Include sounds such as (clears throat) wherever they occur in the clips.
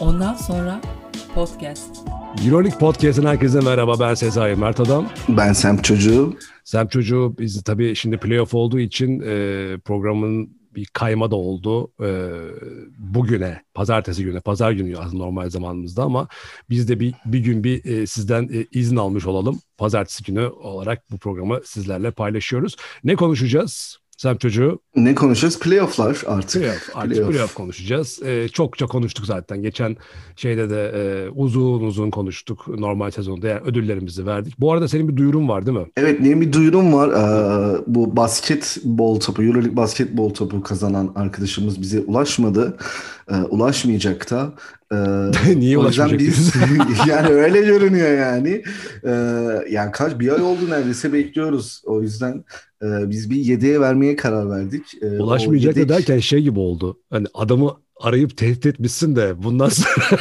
Ondan sonra podcast. Euroleague Podcast'ın herkese merhaba. Ben Sezai Mert Adam. Ben Sem Çocuğu. Sem Çocuğu biz tabii şimdi playoff olduğu için e, programın bir kayma da oldu e, bugüne, pazartesi günü, pazar günü aslında normal zamanımızda ama biz de bir, bir gün bir e, sizden e, izin almış olalım. Pazartesi günü olarak bu programı sizlerle paylaşıyoruz. Ne konuşacağız? Sem çocuğu. Ne konuşacağız? Playoff'lar artık. Playoff, artık playoff, playoff konuşacağız. Ee, çokça konuştuk zaten. Geçen şeyde de e, uzun uzun konuştuk normal sezonda. Yani ödüllerimizi verdik. Bu arada senin bir duyurun var değil mi? Evet benim bir duyurum var. Ee, bu basketbol topu, Euroleague basketbol topu kazanan arkadaşımız bize ulaşmadı. Ee, ulaşmayacak da. Ee, (laughs) Niye ulaşmayacak? Biz, (laughs) yani öyle (laughs) görünüyor yani. Ee, yani kaç bir ay oldu neredeyse bekliyoruz. O yüzden e, biz bir yedeğe vermeye karar verdik. Ee, ulaşmayacak yedek... derken şey gibi oldu. Hani adamı arayıp tehdit etmişsin de bundan sonra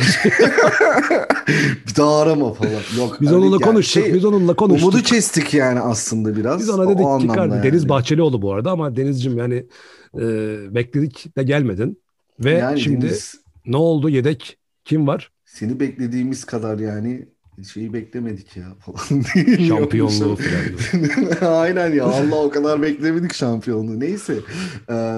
bir daha arama falan. Yok. Biz onunla yani konuştuk. Şey, biz onunla konuştuk. Umudu kestik yani aslında biraz. Biz ona dedik ki yani. Deniz Bahçelioğlu bu arada ama Deniz'cim yani e, bekledik de gelmedin. Ve yani şimdi Deniz, ne oldu yedek kim var? Seni beklediğimiz kadar yani şeyi beklemedik ya (laughs) falan. Şampiyonluğu falan. (laughs) Aynen ya Allah o kadar beklemedik şampiyonluğu. Neyse. Ee,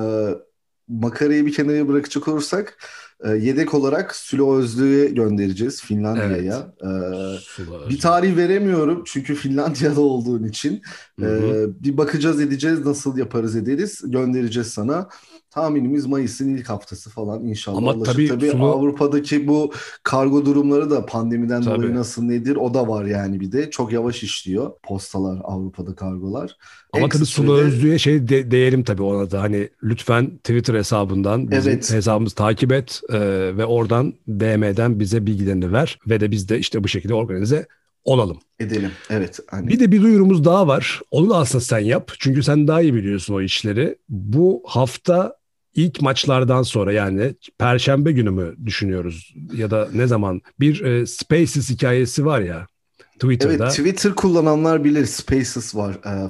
makarayı bir kenara bırakacak olursak e, yedek olarak Sülo Özlü'ye göndereceğiz Finlandiya'ya. Evet. Ee, bir tarih veremiyorum çünkü Finlandiya'da olduğun için. Ee, bir bakacağız edeceğiz nasıl yaparız ederiz göndereceğiz sana. Tahminimiz Mayıs'ın ilk haftası falan inşallah. Ama tabii, tabii sulu... Avrupa'daki bu kargo durumları da pandemiden tabii. dolayı nasıl nedir o da var yani bir de. Çok yavaş işliyor postalar Avrupa'da kargolar. Ama Ekstra tabii Sulu Özlü'ye şey de, değerim tabii ona da hani lütfen Twitter hesabından bizim evet. hesabımızı takip et e, ve oradan DM'den bize bilgilerini ver ve de biz de işte bu şekilde organize olalım. Edelim. Evet. Hani... Bir de bir duyurumuz daha var. Onu da aslında sen yap. Çünkü sen daha iyi biliyorsun o işleri. Bu hafta ilk maçlardan sonra yani perşembe günü mü düşünüyoruz ya da ne zaman bir e, Spaces hikayesi var ya Twitter'da. Evet Twitter kullananlar bilir Spaces var. E,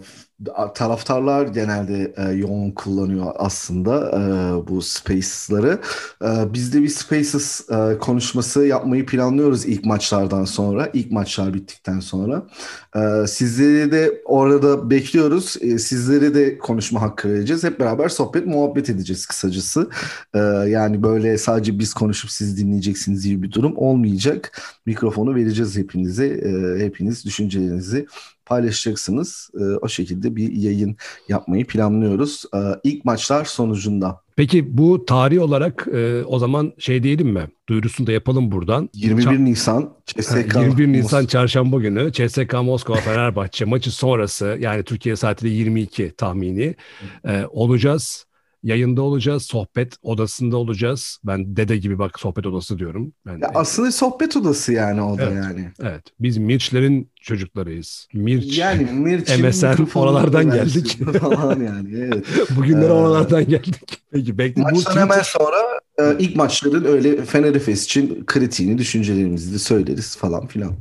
taraftarlar genelde e, yoğun kullanıyor aslında e, bu Spaces'ları. E, biz de bir Spaces e, konuşması yapmayı planlıyoruz ilk maçlardan sonra, ilk maçlar bittikten sonra. E, sizleri de orada bekliyoruz. E, sizlere de konuşma hakkı vereceğiz. Hep beraber sohbet, muhabbet edeceğiz kısacası. E, yani böyle sadece biz konuşup siz dinleyeceksiniz gibi bir durum olmayacak. Mikrofonu vereceğiz hepinize. E, hepiniz düşüncelerinizi paylaşacaksınız. E, o şekilde bir yayın yapmayı planlıyoruz. E, ilk maçlar sonucunda. Peki bu tarih olarak e, o zaman şey diyelim mi? Duyurusunu da yapalım buradan. 21 Ça- Nisan CSK 21 Nisan çarşamba günü CSK Moskova (laughs) Fenerbahçe maçı sonrası yani Türkiye saatiyle 22 tahmini e, olacağız yayında olacağız, sohbet odasında olacağız. Ben dede gibi bak sohbet odası diyorum. Ben, ya aslında sohbet odası yani o da evet, yani. Evet. Biz Mirçlerin çocuklarıyız. Mirç, yani (laughs) Mirç MSN oralardan (laughs) geldik. (laughs) falan yani evet. Bugünlere ee, oralardan geldik. Peki bekle. Maçtan bu hemen sonra e, ilk maçların öyle Fener Efes için kritiğini, düşüncelerimizi de söyleriz falan filan.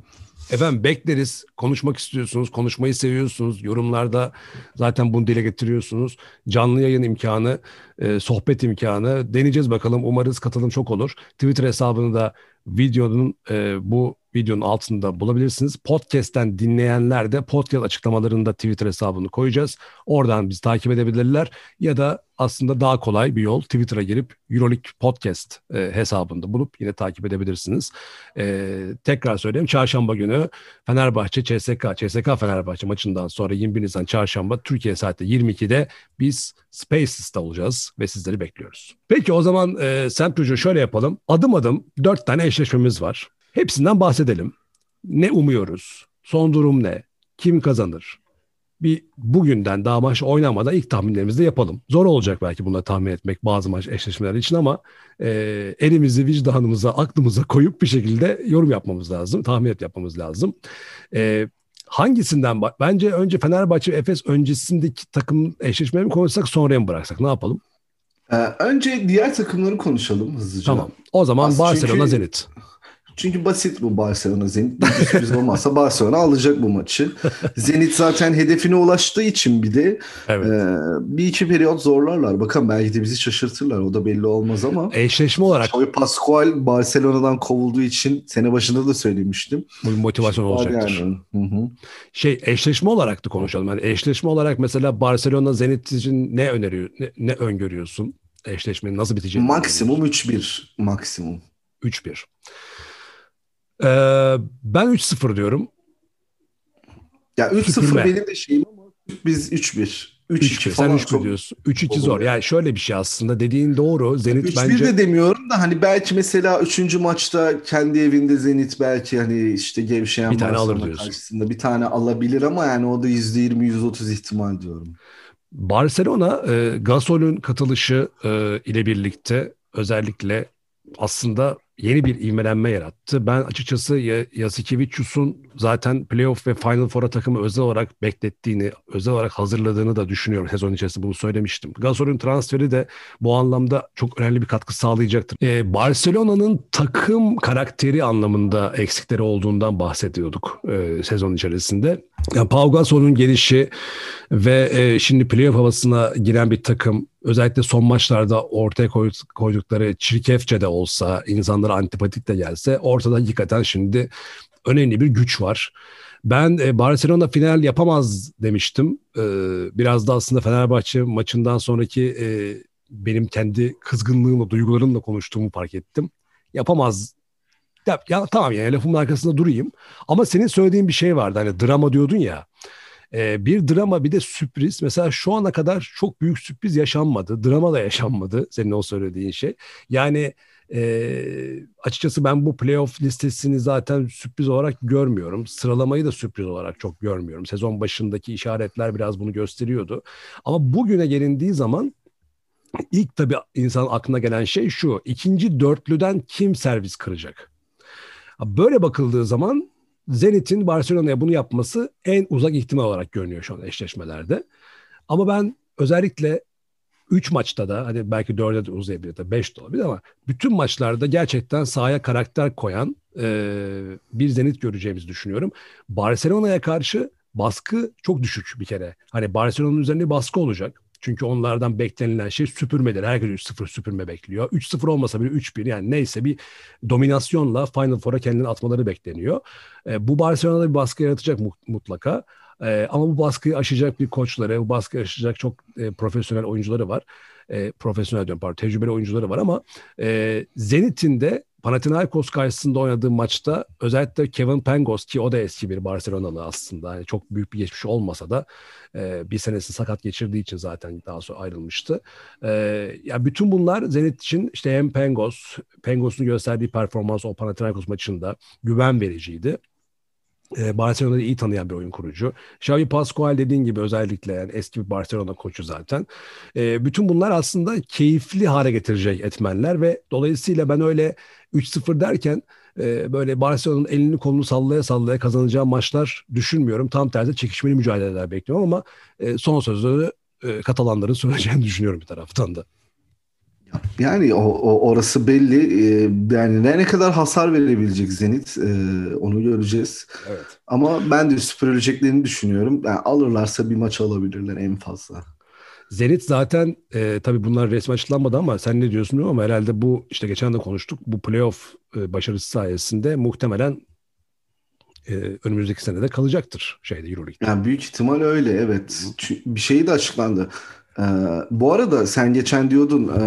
Efendim bekleriz. Konuşmak istiyorsunuz, konuşmayı seviyorsunuz. Yorumlarda zaten bunu dile getiriyorsunuz. Canlı yayın imkanı, e, sohbet imkanı. Deneyeceğiz bakalım. Umarız katılım çok olur. Twitter hesabını da videonun e, bu videonun altında bulabilirsiniz. Podcast'ten dinleyenler de podcast açıklamalarında Twitter hesabını koyacağız. Oradan bizi takip edebilirler ya da aslında daha kolay bir yol Twitter'a girip Euroleague Podcast e, hesabında bulup yine takip edebilirsiniz. E, tekrar söyleyeyim çarşamba günü Fenerbahçe CSK, CSK Fenerbahçe maçından sonra 21 Nisan çarşamba Türkiye saatte 22'de biz Spaces'ta olacağız ve sizleri bekliyoruz. Peki o zaman e, Semprojo şöyle yapalım. Adım adım dört tane eşleşmemiz var. Hepsinden bahsedelim. Ne umuyoruz? Son durum ne? Kim kazanır? Bir bugünden daha maç oynamadan ilk tahminlerimizi de yapalım. Zor olacak belki bunları tahmin etmek bazı maç eşleşmeler için ama e, elimizi vicdanımıza, aklımıza koyup bir şekilde yorum yapmamız lazım. Tahmin et yapmamız lazım. E, hangisinden bence önce Fenerbahçe Efes öncesindeki takım eşleşmeleri mi konuşsak sonra mı bıraksak? Ne yapalım? Ee, önce diğer takımları konuşalım hızlıca. Tamam. O zaman Aslında Barcelona çünkü... Zenit. Çünkü basit bu Barcelona Zenit. Bir sürpriz olmazsa Barcelona alacak bu maçı. Zenit zaten hedefine ulaştığı için bir de evet. e, bir iki periyot zorlarlar. Bakın belki de bizi şaşırtırlar. O da belli olmaz ama. Eşleşme olarak. Xavi Pascual Barcelona'dan kovulduğu için sene başında da söylemiştim. Bu bir motivasyon olacaktır. Yani. Şey eşleşme olarak da konuşalım. Yani eşleşme olarak mesela Barcelona Zenit için ne öneriyor, ne, ne öngörüyorsun? Eşleşmenin nasıl biteceğini? Maksimum 3-1. Maksimum. 3-1. Ee, ben 3-0 diyorum. Ya 3-0 benim de şeyim ama biz 3-1. 3-2 falan. Sen 3 diyorsun. 3-2 zor. Yani şöyle bir şey aslında dediğin doğru. Zenit 3 bence... 3-1 de demiyorum da hani belki mesela 3. maçta kendi evinde Zenit belki hani işte gevşeyen bir tane alır diyorsun. karşısında bir tane alabilir ama yani o da %20-%30 ihtimal diyorum. Barcelona e, Gasol'ün katılışı e, ile birlikte özellikle aslında yeni bir ivmelenme yarattı. Ben açıkçası Yasikevicius'un zaten playoff ve Final Four'a takımı özel olarak beklettiğini, özel olarak hazırladığını da düşünüyorum. Sezon içerisinde bunu söylemiştim. Gasol'ün transferi de bu anlamda çok önemli bir katkı sağlayacaktır. Ee, Barcelona'nın takım karakteri anlamında eksikleri olduğundan bahsediyorduk e, sezon içerisinde. Yani Pau Gasol'un gelişi ve e, şimdi playoff havasına giren bir takım özellikle son maçlarda ortaya koydukları çirkefçe de olsa, insanlara antipatik de gelse ortada hakikaten şimdi önemli bir güç var. Ben e, Barcelona final yapamaz demiştim. E, biraz da aslında Fenerbahçe maçından sonraki e, benim kendi kızgınlığımla, duygularımla konuştuğumu fark ettim. Yapamaz. Ya, ya tamam yani lafımın arkasında durayım. Ama senin söylediğin bir şey vardı. Hani drama diyordun ya. E, bir drama bir de sürpriz. Mesela şu ana kadar çok büyük sürpriz yaşanmadı. Drama da yaşanmadı senin o söylediğin şey. Yani e, açıkçası ben bu playoff listesini zaten sürpriz olarak görmüyorum. Sıralamayı da sürpriz olarak çok görmüyorum. Sezon başındaki işaretler biraz bunu gösteriyordu. Ama bugüne gelindiği zaman ilk tabii insan aklına gelen şey şu. ikinci dörtlüden kim servis kıracak? Böyle bakıldığı zaman Zenit'in Barcelona'ya bunu yapması en uzak ihtimal olarak görünüyor şu an eşleşmelerde. Ama ben özellikle 3 maçta da hadi belki 4'e de uzayabilir de 5 de olabilir ama bütün maçlarda gerçekten sahaya karakter koyan e, bir Zenit göreceğimizi düşünüyorum. Barcelona'ya karşı baskı çok düşük bir kere. Hani Barcelona'nın üzerinde baskı olacak. Çünkü onlardan beklenilen şey süpürmedir. Herkes 3-0 süpürme bekliyor. 3-0 olmasa bile 3-1 yani neyse bir dominasyonla Final Four'a kendini atmaları bekleniyor. E, bu Barcelona'da bir baskı yaratacak mutlaka. E, ama bu baskıyı aşacak bir koçları, bu baskıyı aşacak çok e, profesyonel oyuncuları var. E, profesyonel diyorum pardon, tecrübeli oyuncuları var ama e, Zenit'in de Panathinaikos karşısında oynadığı maçta özellikle Kevin Pangos ki o da eski bir Barcelonalı aslında. Yani çok büyük bir geçmiş olmasa da e, bir senesi sakat geçirdiği için zaten daha sonra ayrılmıştı. E, ya bütün bunlar Zenit için işte hem Pangos, Pangos'un gösterdiği performans o Panathinaikos maçında güven vericiydi Barcelona'yı iyi tanıyan bir oyun kurucu. Xavi Pascual dediğin gibi özellikle yani eski bir Barcelona koçu zaten. E, bütün bunlar aslında keyifli hale getirecek etmenler ve dolayısıyla ben öyle 3-0 derken e, böyle Barcelona'nın elini kolunu sallaya sallaya kazanacağı maçlar düşünmüyorum. Tam tersi çekişmeli mücadeleler bekliyorum ama e, son sözleri e, Katalanların söyleyeceğini düşünüyorum bir taraftan da. Yani o, o orası belli. Ee, yani ne kadar hasar verebilecek Zenit e, onu göreceğiz. Evet. Ama ben de süpürüleceklerini düşünüyorum. Yani alırlarsa bir maç alabilirler en fazla. Zenit zaten e, tabii bunlar resmi açıklanmadı ama sen ne diyorsun ama herhalde bu işte geçen de konuştuk. Bu playoff e, başarısı sayesinde muhtemelen e, önümüzdeki senede kalacaktır şeyde Euroleague'de. Yani büyük ihtimal öyle evet. Bir şey de açıklandı. Ee, bu arada sen geçen diyordun e,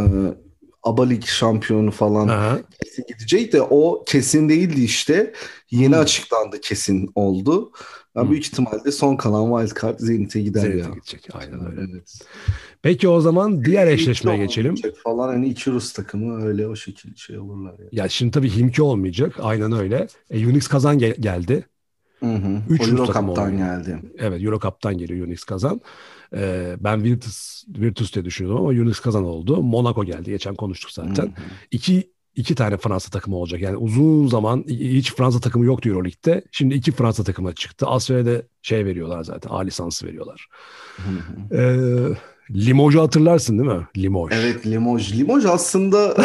ABA Lig şampiyonu falan Aha. kesin gidecek de o kesin değildi işte. Yeni hmm. açıklandı kesin oldu. Ben hmm. büyük ihtimalle son kalan wildcard Zenit'e gider Zenit'e ya. gidecek aynen öyle. Evet. Peki o zaman diğer eşleşmeye geçelim. Falan hani iki Rus takımı öyle o şekilde şey olurlar. Yani. Ya şimdi tabii Himki olmayacak. Aynen öyle. E, Unix kazan gel- geldi. Hı hı. Üç o Euro Cup'tan geldi. Evet Euro Cup'tan geliyor Unix kazan. Ee, ben Virtus, Virtus diye düşünüyordum ama Unix kazan oldu. Monaco geldi. Geçen konuştuk zaten. Hı hı. İki, iki tane Fransa takımı olacak. Yani uzun zaman hiç Fransa takımı yoktu Euroleague'de. Şimdi iki Fransa takımı çıktı. Asya'da şey veriyorlar zaten. A lisansı veriyorlar. Ee, Limoj'u hatırlarsın değil mi? Limoj. Evet Limoj. Limoj aslında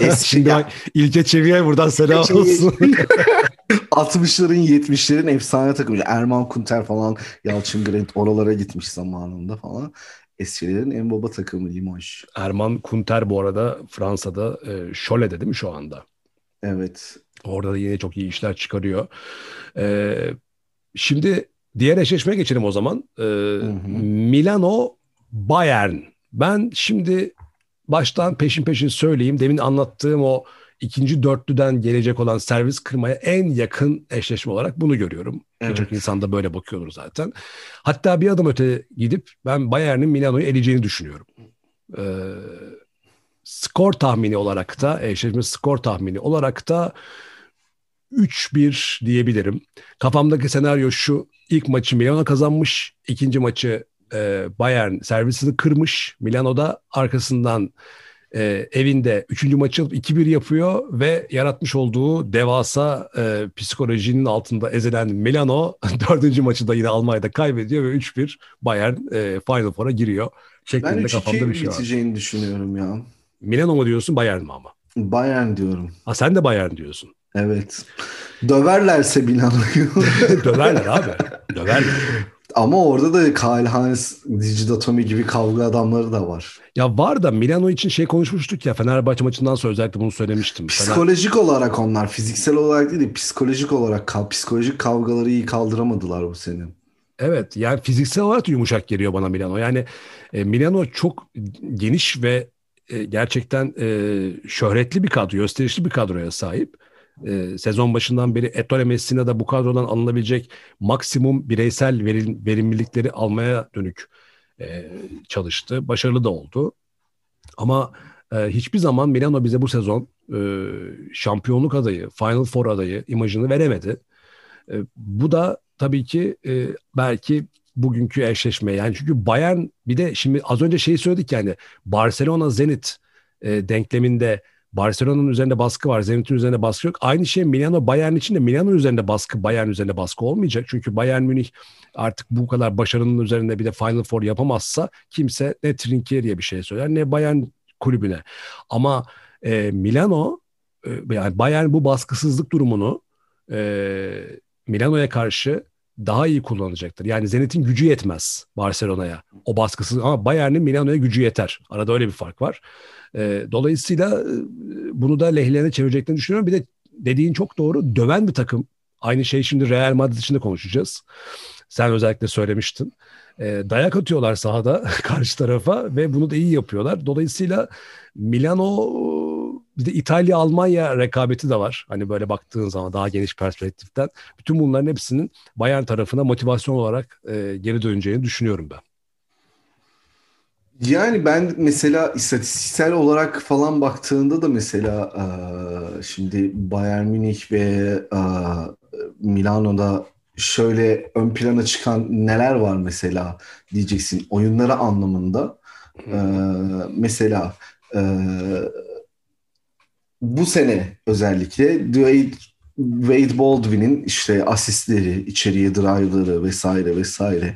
e, (laughs) eski Şimdi bak, İlke Çevi'ye buradan selam olsun. (laughs) 60'ların 70'lerin efsane takımı. Erman Kunter falan Yalçın Grant oralara gitmiş zamanında falan. Eskilerin en baba takımı Limoj. Erman Kunter bu arada Fransa'da e, Cholet'de değil mi şu anda? Evet. Orada da yine çok iyi işler çıkarıyor. E, şimdi diğer eşleşmeye geçelim o zaman. E, hı. Milano Bayern. Ben şimdi baştan peşin peşin söyleyeyim. Demin anlattığım o ikinci dörtlüden gelecek olan servis kırmaya en yakın eşleşme olarak bunu görüyorum. Birçok Evet. insan da böyle bakıyordur zaten. Hatta bir adım öte gidip ben Bayern'in Milano'yu eleyeceğini düşünüyorum. Ee, skor tahmini olarak da eşleşme skor tahmini olarak da 3-1 diyebilirim. Kafamdaki senaryo şu. ilk maçı Milano kazanmış. ikinci maçı e, Bayern servisini kırmış. Milano'da arkasından e, evinde üçüncü maçı alıp 2-1 yapıyor ve yaratmış olduğu devasa e, psikolojinin altında ezilen Milano (laughs) dördüncü maçı da yine Almanya'da kaybediyor ve 3-1 Bayern e, Final Four'a giriyor. Ben Şeklinde kafamda 3-2 bir şey var. biteceğini düşünüyorum ya. Milano mu diyorsun Bayern mi ama? Bayern diyorum. Ha sen de Bayern diyorsun. Evet. Döverlerse Milano'yu. (laughs) Döverler abi. Döverler. Ama orada da Kyle Hans, Digidatomi gibi kavga adamları da var. Ya var da Milano için şey konuşmuştuk ya Fenerbahçe maçından sonra özellikle bunu söylemiştim. Fener- Psikolojik olarak onlar fiziksel olarak değil de psikolojik olarak kav- psikolojik kavgaları iyi kaldıramadılar bu senin. Evet yani fiziksel olarak yumuşak geliyor bana Milano. Yani e, Milano çok geniş ve e, gerçekten e, şöhretli bir kadro, gösterişli bir kadroya sahip. E, sezon başından beri Ettore Messina da bu kadrodan alınabilecek maksimum bireysel verim, verimlilikleri almaya dönük e, çalıştı. Başarılı da oldu. Ama e, hiçbir zaman Milano bize bu sezon e, şampiyonluk adayı, Final Four adayı imajını veremedi. E, bu da tabii ki e, belki bugünkü eşleşme yani çünkü Bayern bir de şimdi az önce şeyi söyledik yani Barcelona Zenit e, denkleminde Barcelona'nın üzerinde baskı var, Zenit'in üzerinde baskı yok. Aynı şey Milano Bayern için de Milano üzerinde baskı, Bayern üzerinde baskı olmayacak. Çünkü Bayern Münih artık bu kadar başarının üzerinde bir de Final Four yapamazsa kimse ne Trinkieri'ye bir şey söyler ne Bayern kulübüne. Ama e, Milano e, yani Bayern bu baskısızlık durumunu e, Milano'ya karşı daha iyi kullanacaktır. Yani Zenit'in gücü yetmez Barcelona'ya. O baskısız ama Bayern'in Milano'ya gücü yeter. Arada öyle bir fark var. E, dolayısıyla e, bunu da lehlerine çevireceklerini düşünüyorum. Bir de dediğin çok doğru. Döven bir takım. Aynı şey şimdi Real Madrid için de konuşacağız. Sen özellikle söylemiştin. E, dayak atıyorlar sahada (laughs) karşı tarafa ve bunu da iyi yapıyorlar. Dolayısıyla Milano bir de İtalya Almanya rekabeti de var. Hani böyle baktığın zaman daha geniş perspektiften. Bütün bunların hepsinin Bayern tarafına motivasyon olarak e, geri döneceğini düşünüyorum ben. Yani ben mesela istatistiksel olarak falan baktığında da mesela e, şimdi Bayern Münih ve e, Milano'da şöyle ön plana çıkan neler var mesela diyeceksin oyunları anlamında. E, mesela e, bu sene özellikle Dwayne, Wade Baldwin'in işte asistleri, içeriye drive'ları vesaire vesaire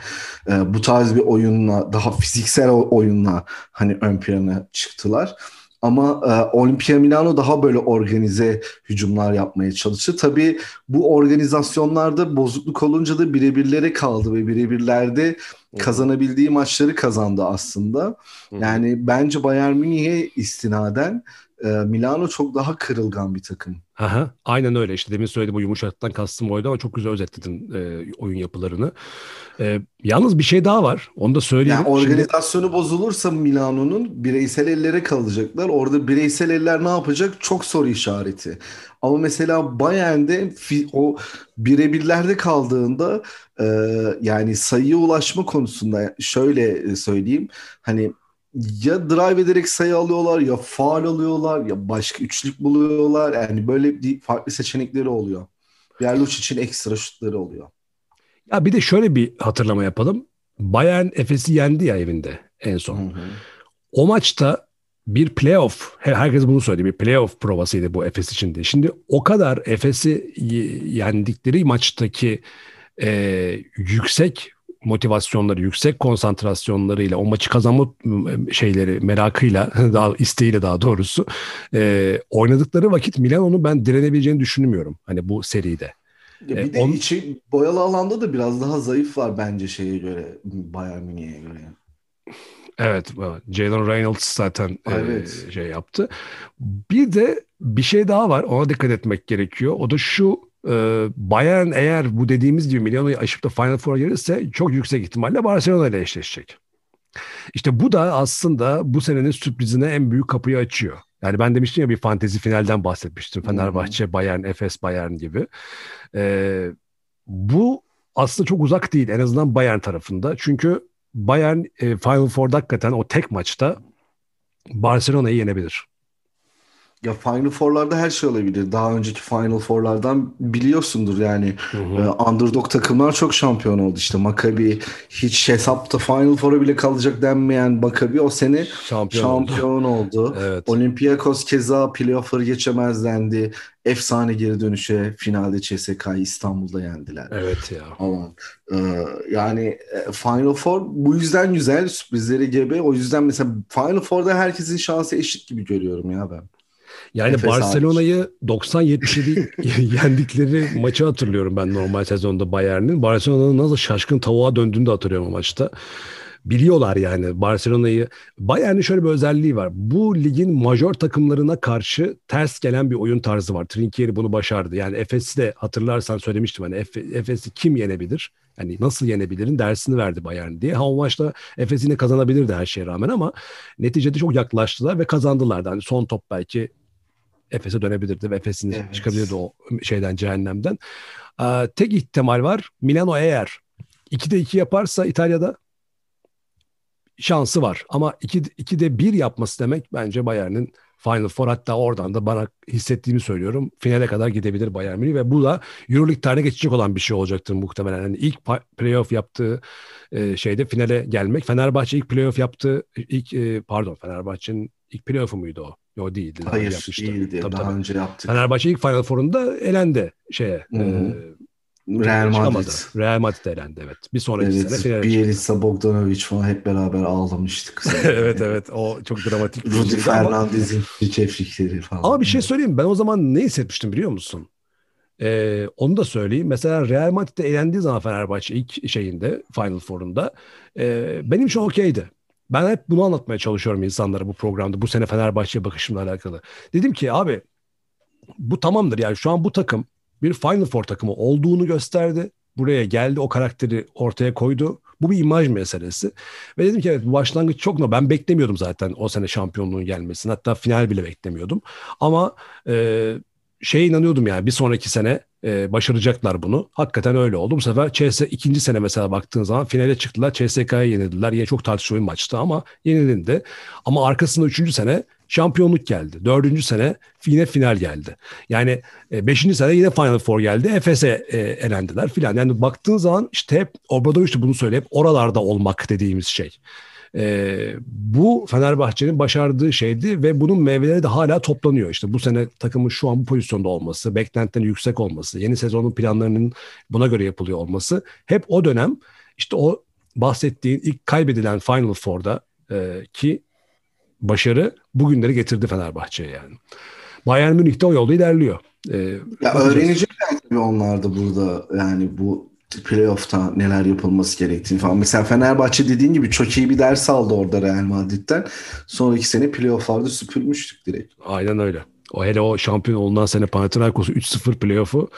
e, bu tarz bir oyunla daha fiziksel oyunla hani ön plana çıktılar. Ama e, Olimpia Milano daha böyle organize hücumlar yapmaya çalıştı. Tabii bu organizasyonlarda bozukluk olunca da birebirlere kaldı ve birebirlerde kazanabildiği maçları kazandı aslında. Yani bence Bayern Münih'e istinaden e, Milano çok daha kırılgan bir takım. Aha, aynen öyle işte demin söylediğim bu yumuşaklıktan kastım oydu ama çok güzel özetledin e, oyun yapılarını. E, yalnız bir şey daha var onu da söyleyeyim. Yani organizasyonu Şimdi... bozulursa Milano'nun bireysel ellere kalacaklar. Orada bireysel eller ne yapacak? Çok soru işareti. Ama mesela Bayern'de o birebirlerde kaldığında e, yani sayıya ulaşma konusunda şöyle söyleyeyim. Hani ya drive ederek sayı alıyorlar ya faal alıyorlar ya başka üçlük buluyorlar. Yani böyle farklı seçenekleri oluyor. Berluç için ekstra şutları oluyor. Ya bir de şöyle bir hatırlama yapalım. Bayern Efes'i yendi ya evinde en son. Hı hı. O maçta bir playoff, herkes bunu söyledi, bir playoff provasıydı bu Efes için de. Şimdi o kadar Efes'i yendikleri maçtaki e, yüksek motivasyonları, yüksek konsantrasyonlarıyla, o maçı kazanma şeyleri, merakıyla, (laughs) daha isteğiyle daha doğrusu e, oynadıkları vakit Milano'nun ben direnebileceğini düşünmüyorum. Hani bu seride. Ya bir e, de on... içi boyalı alanda da biraz daha zayıf var bence şeye göre, Bayern Münih'e göre. Evet, Jalen Reynolds zaten evet. e, şey yaptı. Bir de bir şey daha var, ona dikkat etmek gerekiyor. O da şu, e, Bayern eğer bu dediğimiz gibi Milano'yu aşıp da Final Four'a gelirse çok yüksek ihtimalle Barcelona ile eşleşecek. İşte bu da aslında bu senenin sürprizine en büyük kapıyı açıyor. Yani ben demiştim ya bir fantezi finalden bahsetmiştim. Fenerbahçe, Bayern, Efes, Bayern gibi. Ee, bu aslında çok uzak değil en azından Bayern tarafında. Çünkü Bayern e, Final Four'da hakikaten o tek maçta Barcelona'yı yenebilir. Ya Final Four'larda her şey olabilir. Daha önceki Final Four'lardan biliyorsundur yani. Hı hı. E, underdog takımlar çok şampiyon oldu işte. Maccabi hiç hesapta Final Four'a bile kalacak denmeyen Maccabi o sene şampiyon, şampiyon oldu. oldu. (laughs) evet. Olympiakos keza playoff'ları geçemez dendi. Efsane geri dönüşe finalde CSK'yı İstanbul'da yendiler. Evet ya. Ama e, yani Final Four bu yüzden güzel sürprizleri gibi. O yüzden mesela Final Four'da herkesin şansı eşit gibi görüyorum ya ben. Yani Efes Barcelona'yı 90-77 (laughs) yendikleri maçı hatırlıyorum ben normal sezonda Bayern'in. Barcelona'nın nasıl şaşkın tavuğa döndüğünü de hatırlıyorum o maçta. Biliyorlar yani Barcelona'yı. Bayern'in şöyle bir özelliği var. Bu ligin majör takımlarına karşı ters gelen bir oyun tarzı var. Trinkieri bunu başardı. Yani Efes'i de hatırlarsan söylemiştim. Hani Efes'i kim yenebilir? Yani nasıl yenebilirin dersini verdi Bayern diye. Ha o maçta Efes yine kazanabilirdi her şeye rağmen ama neticede çok yaklaştılar ve kazandılar. Yani son top belki Efes'e dönebilirdi ve Efes'in evet. çıkabilirdi o şeyden cehennemden. Ee, tek ihtimal var. Milano eğer 2'de 2 yaparsa İtalya'da şansı var. Ama 2 2'de 1 yapması demek bence Bayern'in Final Four hatta oradan da bana hissettiğimi söylüyorum. Finale kadar gidebilir Bayern Münih ve bu da EuroLeague tarihine geçecek olan bir şey olacaktır muhtemelen. Yani ilk playoff yaptığı e, şeyde finale gelmek. Fenerbahçe ilk playoff yaptığı ilk e, pardon Fenerbahçe'nin ilk playoff'u muydu o? Yo değildi. Hayır değildi. Tabii, daha tabii. önce yaptık. Fenerbahçe ilk Final Four'unda elendi şeye. E, Real Madrid. Real Madrid elendi evet. Bir sonraki evet, sene Bielitsa, Bogdanovic falan hep beraber ağlamıştık. (laughs) evet evet o çok dramatik. Rudy Fernandez'in çevrikleri falan. Ama bir şey söyleyeyim ben o zaman ne hissetmiştim biliyor musun? Ee, onu da söyleyeyim. Mesela Real Madrid'de elendiği zaman Fenerbahçe ilk şeyinde Final Four'unda e, benim için okeydi. Ben hep bunu anlatmaya çalışıyorum insanlara bu programda. Bu sene Fenerbahçe'ye bakışımla alakalı. Dedim ki abi bu tamamdır yani şu an bu takım bir Final Four takımı olduğunu gösterdi. Buraya geldi o karakteri ortaya koydu. Bu bir imaj meselesi. Ve dedim ki evet bu başlangıç çok no. Ben beklemiyordum zaten o sene şampiyonluğun gelmesini. Hatta final bile beklemiyordum. Ama e, şeye inanıyordum yani bir sonraki sene e, başaracaklar bunu. Hakikaten öyle oldu. Bu sefer CS ikinci sene mesela baktığın zaman finale çıktılar. CSK'ya yenildiler. Yine çok tartışılı bir maçtı ama yenilindi. Ama arkasında üçüncü sene şampiyonluk geldi. Dördüncü sene yine final geldi. Yani e, beşinci sene yine Final Four geldi. Efes'e e, elendiler filan. Yani baktığın zaman işte hep Obradoviç de bunu söyleyip oralarda olmak dediğimiz şey. E, bu Fenerbahçe'nin başardığı şeydi ve bunun meyveleri de hala toplanıyor. İşte bu sene takımın şu an bu pozisyonda olması, beklentilerin yüksek olması, yeni sezonun planlarının buna göre yapılıyor olması hep o dönem işte o bahsettiğin ilk kaybedilen Final Four'da e, ki başarı bugünleri getirdi Fenerbahçe'ye yani. Bayern Münih de o yolda ilerliyor. Ee, ya öğrenecekler tabii onlar da burada yani bu playoff'ta neler yapılması gerektiğini falan. Mesela Fenerbahçe dediğin gibi çok iyi bir ders aldı orada Real Madrid'den. Sonraki sene playoff'larda süpürmüştük direkt. Aynen öyle. O hele o şampiyon olunan sene Panathinaikos'u 3-0 playoff'u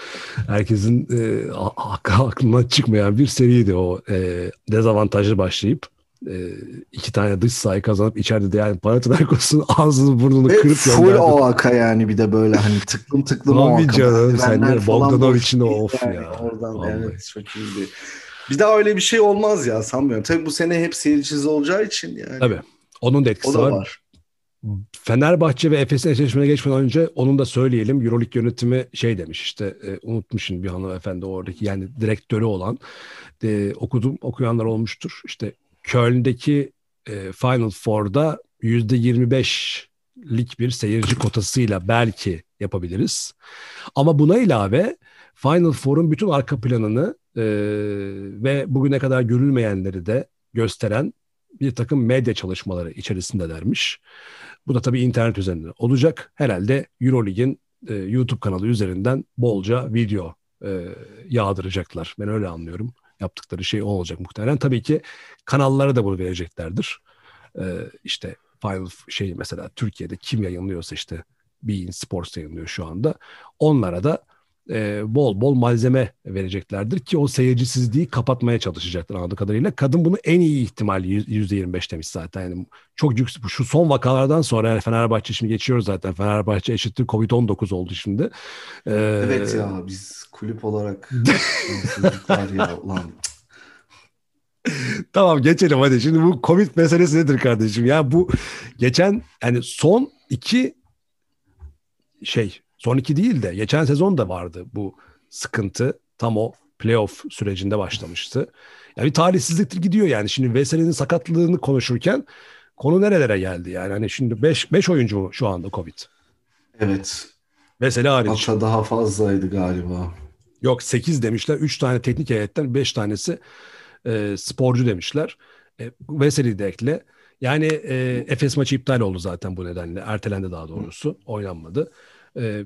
herkesin e, aklından çıkmayan bir seriydi o e, dezavantajlı başlayıp e, iki tane dış sahayı kazanıp içeride de yani Panathinaikos'un (laughs) ağzını burnunu Ve kırıp full gönderdi. o aka yani bir de böyle hani tıklım tıklım o aka. canım sen de Bogdanovic'in o of yani, ya. Oradan Vallahi. evet çok iyiydi. Bir daha öyle bir şey olmaz ya sanmıyorum. Tabii bu sene hep seyircisiz olacağı için yani. Tabii. Onun da etkisi o da var. var. Fenerbahçe ve Efes'in eşleşmene geçmeden önce onun da söyleyelim. Euroleague yönetimi şey demiş işte e, unutmuşum bir hanımefendi oradaki yani direktörü olan e, okudum okuyanlar olmuştur. İşte Köln'deki e, Final Four'da %25'lik bir seyirci kotasıyla belki yapabiliriz. Ama buna ilave Final Four'un bütün arka planını e, ve bugüne kadar görülmeyenleri de gösteren bir takım medya çalışmaları içerisindelermiş. Bu da tabii internet üzerinden olacak. Herhalde Eurolig'in e, YouTube kanalı üzerinden bolca video e, yağdıracaklar. Ben öyle anlıyorum. Yaptıkları şey o olacak muhtemelen. Tabii ki kanallara da bunu vereceklerdir. E, işte Final şey mesela Türkiye'de kim yayınlıyorsa işte Bein Sports yayınlıyor şu anda. Onlara da e, bol bol malzeme vereceklerdir ki o seyircisizliği kapatmaya çalışacaklar anladığım kadarıyla. Kadın bunu en iyi ihtimal %25 demiş zaten. Yani çok yüksek. Şu son vakalardan sonra yani Fenerbahçe şimdi geçiyoruz zaten. Fenerbahçe eşittir Covid-19 oldu şimdi. Ee, evet ya biz kulüp olarak (laughs) ya ulan tamam geçelim hadi. Şimdi bu Covid meselesi nedir kardeşim? Ya bu geçen yani son iki şey son iki değil de geçen sezon da vardı bu sıkıntı. Tam o playoff sürecinde başlamıştı. Yani bir talihsizliktir gidiyor yani. Şimdi Veseli'nin sakatlığını konuşurken konu nerelere geldi yani. Hani şimdi 5 5 oyuncu mu şu anda Covid? Evet. Veseli hariç. Hatta daha fazlaydı galiba. Yok 8 demişler. 3 tane teknik heyetten 5 tanesi e, sporcu demişler. E, Veseli de ekle. Yani e, Efes maçı iptal oldu zaten bu nedenle. Ertelendi daha doğrusu. Oynanmadı. E,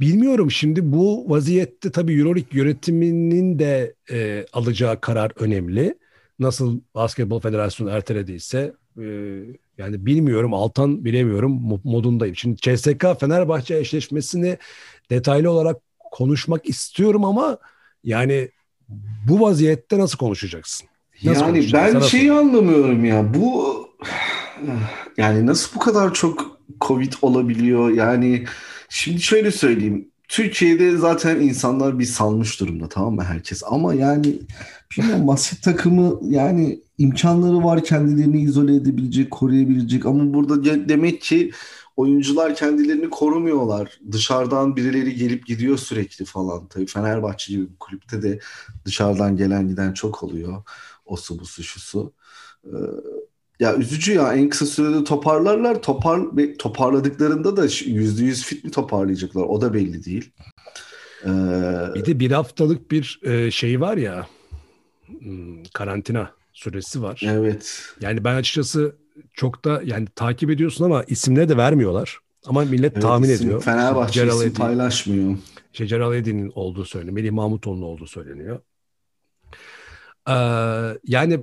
bilmiyorum şimdi bu vaziyette tabii Euroleague yönetiminin de e, alacağı karar önemli. Nasıl Basketbol Federasyonu ertelediyse e, yani bilmiyorum Altan bilemiyorum modundayım. Şimdi CSK Fenerbahçe eşleşmesini detaylı olarak konuşmak istiyorum ama yani bu vaziyette nasıl konuşacaksın? Nasıl yani ben Sana şeyi anlamıyorum ya. Bu yani nasıl bu kadar çok Covid olabiliyor? Yani şimdi şöyle söyleyeyim. Türkiye'de zaten insanlar bir salmış durumda tamam mı herkes? Ama yani bilmiyorum basket takımı yani imkanları var kendilerini izole edebilecek, koruyabilecek ama burada demek ki oyuncular kendilerini korumuyorlar. Dışarıdan birileri gelip gidiyor sürekli falan. Tabii Fenerbahçe gibi bir kulüpte de dışarıdan gelen giden çok oluyor. O su bu su şu su. Ee, ya üzücü ya en kısa sürede toparlarlar. Topar toparladıklarında da yüzde yüz fit mi toparlayacaklar o da belli değil. Ee, bir de bir haftalık bir e, şey var ya hmm, karantina süresi var. Evet. Yani ben açıkçası çok da yani takip ediyorsun ama isimleri de vermiyorlar. Ama millet evet, tahmin isim, ediyor. Fenerbahçe Celal isim Edin, paylaşmıyor. İşte Celal Edin'in olduğu söyleniyor. Melih Mahmutoğlu'nun olduğu söyleniyor. Ee, yani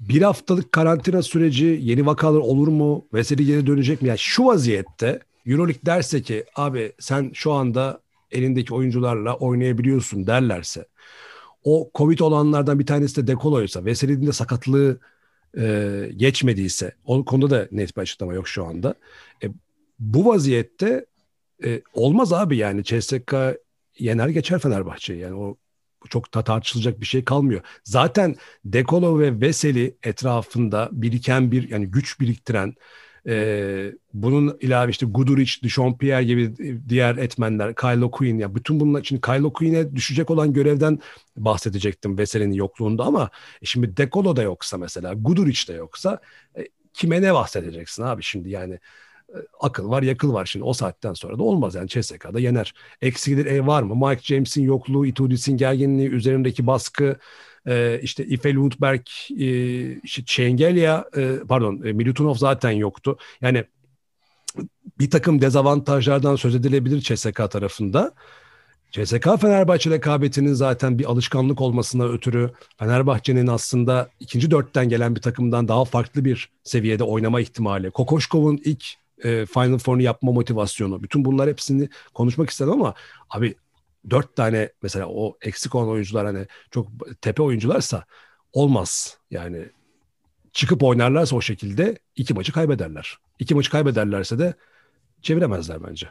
bir haftalık karantina süreci yeni vakalar olur mu? Veseli geri dönecek mi? Yani şu vaziyette Euroleague derse ki abi sen şu anda elindeki oyuncularla oynayabiliyorsun derlerse o Covid olanlardan bir tanesi de Dekolo'ysa Veseli'nin de sakatlığı e, geçmediyse o konuda da net bir açıklama yok şu anda. E, bu vaziyette e, olmaz abi yani CSK yener geçer Fenerbahçe'yi yani o çok da tartışılacak bir şey kalmıyor. Zaten Dekolo ve Veseli etrafında biriken bir yani güç biriktiren e, bunun ilave işte Guduric, Duchampier gibi diğer etmenler, Kylo Quinn ya bütün bunlar için Kylo Quinn'e düşecek olan görevden bahsedecektim Veseli'nin yokluğunda ama e, şimdi Dekolo da yoksa mesela Guduric de yoksa e, kime ne bahsedeceksin abi şimdi yani akıl var yakıl var şimdi o saatten sonra da olmaz yani CSK'da yener. Eksilir ev var mı? Mike James'in yokluğu, Itudis'in gerginliği, üzerindeki baskı, e, işte Ife Lundberg, e, işte Çengelya, e, pardon e, Milutinov zaten yoktu. Yani bir takım dezavantajlardan söz edilebilir CSK tarafında. CSK Fenerbahçe rekabetinin zaten bir alışkanlık olmasına ötürü Fenerbahçe'nin aslında ikinci dörtten gelen bir takımdan daha farklı bir seviyede oynama ihtimali. Kokoşkov'un ilk e, Final Four'unu yapma motivasyonu. Bütün bunlar hepsini konuşmak istedim ama abi dört tane mesela o eksik olan oyuncular hani çok tepe oyuncularsa olmaz. Yani çıkıp oynarlarsa o şekilde iki maçı kaybederler. İki maçı kaybederlerse de çeviremezler bence.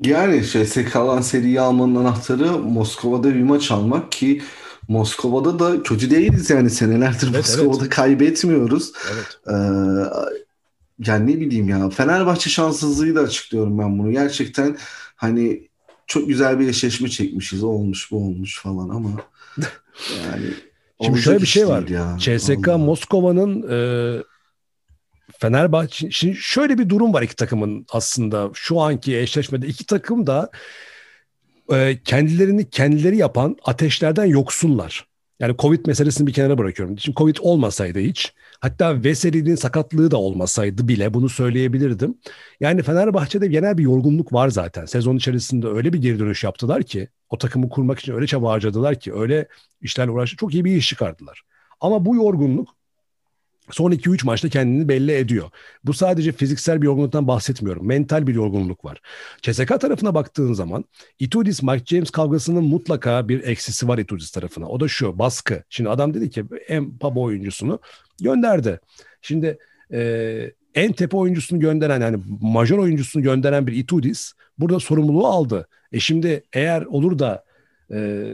Yani şey kalan seriyi almanın anahtarı Moskova'da bir maç almak ki Moskova'da da kötü değiliz yani senelerdir evet, Moskova'da evet. kaybetmiyoruz. Evet. Ee, yani ne bileyim ya Fenerbahçe şanssızlığı da açıklıyorum ben bunu. Gerçekten hani çok güzel bir eşleşme çekmişiz. O olmuş bu olmuş falan ama (laughs) yani Şimdi şöyle bir şey var. Ya. CSK Moskova'nın e, Fenerbahçe şimdi şöyle bir durum var iki takımın aslında şu anki eşleşmede iki takım da e, kendilerini kendileri yapan ateşlerden yoksullar. Yani Covid meselesini bir kenara bırakıyorum. Şimdi Covid olmasaydı hiç hatta Veseli'nin sakatlığı da olmasaydı bile bunu söyleyebilirdim. Yani Fenerbahçe'de genel bir yorgunluk var zaten. Sezon içerisinde öyle bir geri dönüş yaptılar ki o takımı kurmak için öyle çaba harcadılar ki öyle işlerle uğraştı. Çok iyi bir iş çıkardılar. Ama bu yorgunluk son 2-3 maçta kendini belli ediyor. Bu sadece fiziksel bir yorgunluktan bahsetmiyorum. Mental bir yorgunluk var. CSK tarafına baktığın zaman Itudis Mike James kavgasının mutlaka bir eksisi var Itudis tarafına. O da şu baskı. Şimdi adam dedi ki en paba oyuncusunu gönderdi. Şimdi e, en tepe oyuncusunu gönderen yani major oyuncusunu gönderen bir Itudis burada sorumluluğu aldı. E şimdi eğer olur da e,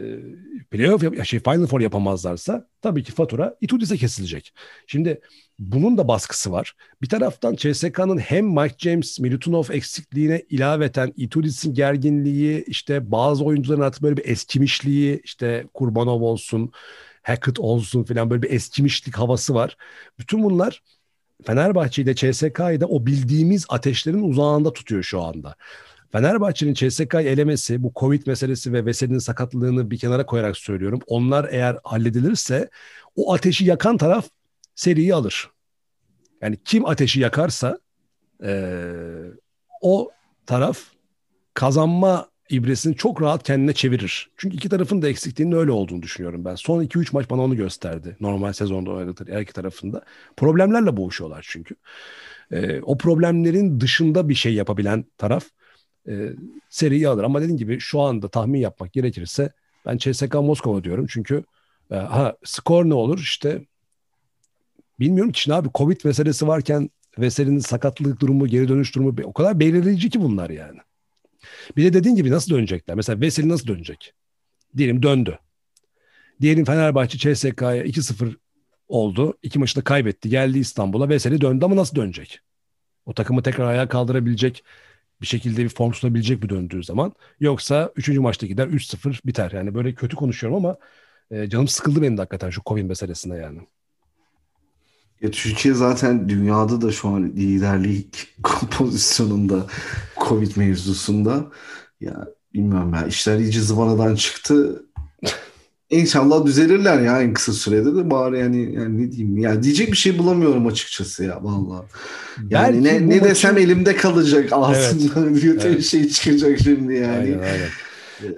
playoff yap, şey Final Four yapamazlarsa tabii ki fatura Itudis'e kesilecek. Şimdi bunun da baskısı var. Bir taraftan CSK'nın hem Mike James, Milutinov eksikliğine ilaveten Itudis'in gerginliği, işte bazı oyuncuların artık böyle bir eskimişliği, işte Kurbanov olsun, Hackett olsun filan böyle bir eskimişlik havası var. Bütün bunlar Fenerbahçe'yi de CSK'yı da o bildiğimiz ateşlerin uzağında tutuyor şu anda. Fenerbahçe'nin CSK'yı elemesi, bu Covid meselesi ve Veseli'nin sakatlığını bir kenara koyarak söylüyorum. Onlar eğer halledilirse o ateşi yakan taraf seriyi alır. Yani kim ateşi yakarsa e, o taraf kazanma ibresini çok rahat kendine çevirir. Çünkü iki tarafın da eksikliğinin öyle olduğunu düşünüyorum ben. Son 2-3 maç bana onu gösterdi. Normal sezonda oynadığı her iki tarafında. Problemlerle boğuşuyorlar çünkü. E, o problemlerin dışında bir şey yapabilen taraf e, seriyi alır. Ama dediğim gibi şu anda tahmin yapmak gerekirse ben CSK Moskova diyorum. Çünkü e, ha skor ne olur işte bilmiyorum ki abi Covid meselesi varken Veseli'nin sakatlık durumu, geri dönüş durumu o kadar belirleyici ki bunlar yani. Bir de dediğin gibi nasıl dönecekler? Mesela Veseli nasıl dönecek? Diyelim döndü. Diyelim Fenerbahçe CSK'ya 2-0 oldu. İki maçı da kaybetti. Geldi İstanbul'a. Veseli döndü ama nasıl dönecek? O takımı tekrar ayağa kaldırabilecek bir şekilde bir form sunabilecek mi döndüğü zaman. Yoksa 3. maçta gider 3-0 biter. Yani böyle kötü konuşuyorum ama e, canım sıkıldı benim de hakikaten şu Covid meselesinde yani. Ya Türkiye zaten dünyada da şu an liderlik (laughs) pozisyonunda Covid mevzusunda. Ya bilmiyorum ya işler iyice zıvanadan çıktı. (laughs) İnşallah düzelirler ya en kısa sürede de bari yani, yani ne diyeyim ya diyecek bir şey bulamıyorum açıkçası ya vallahi. Yani Belki ne, ne desem maçın... elimde kalacak ağzımdan evet. (laughs) kötü evet. şey çıkacak şimdi yani. Aynen, aynen.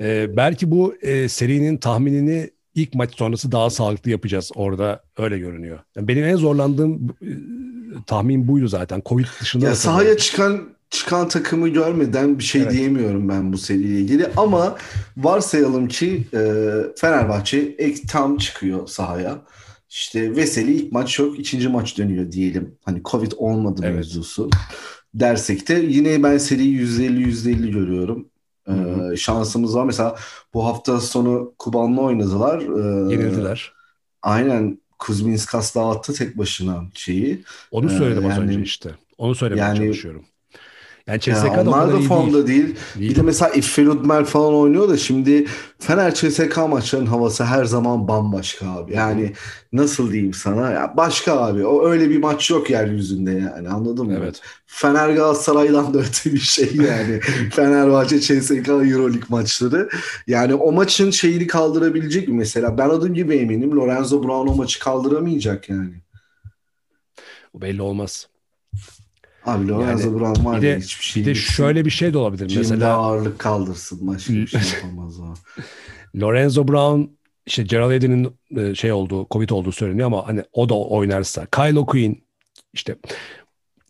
Ee, belki bu e, serinin tahminini ilk maç sonrası daha sağlıklı yapacağız orada öyle görünüyor. Yani benim en zorlandığım e, tahmin buydu zaten. Covid dışında. Ya sahaya çıkan çıkan takımı görmeden bir şey evet. diyemiyorum ben bu seriyle ilgili ama varsayalım ki e, Fenerbahçe ek tam çıkıyor sahaya. İşte Veseli ilk maç yok, ikinci maç dönüyor diyelim. Hani Covid olmadı evet. mevzusu dersek de yine ben seriyi %50 %50 görüyorum. Ee, şansımız var. Mesela bu hafta sonu Kuban'la oynadılar. Ee, Yenildiler. Aynen Kuzminskas dağıttı tek başına şeyi. Onu söyledim ee, az önce işte. Onu söylemeye yani, çalışıyorum. Yani CSK'da yani onlar da formda değil. değil. değil. Bir de mesela Iffe Ludmer falan oynuyor da şimdi Fener CSK maçlarının havası her zaman bambaşka abi. Yani nasıl diyeyim sana? Ya başka abi. O öyle bir maç yok yeryüzünde yani. Anladın mı? Evet. Fener Galatasaray'dan da (laughs) öte bir şey yani. (laughs) Fenerbahçe CSK Euroleague maçları. Yani o maçın şeyini kaldırabilecek mi mesela? Ben adım gibi eminim Lorenzo Brown o maçı kaldıramayacak yani. O belli olmaz. Abi Lorenzo yani, Brown var de, hiçbir şey. Bir de şöyle bir şey de olabilir. Jim'de Mesela ağırlık kaldırsın başka bir şey (laughs) yapamaz o. Lorenzo Brown işte Gerald Eddy'nin e, şey olduğu, Covid olduğu söyleniyor ama hani o da oynarsa. Kyle Quinn işte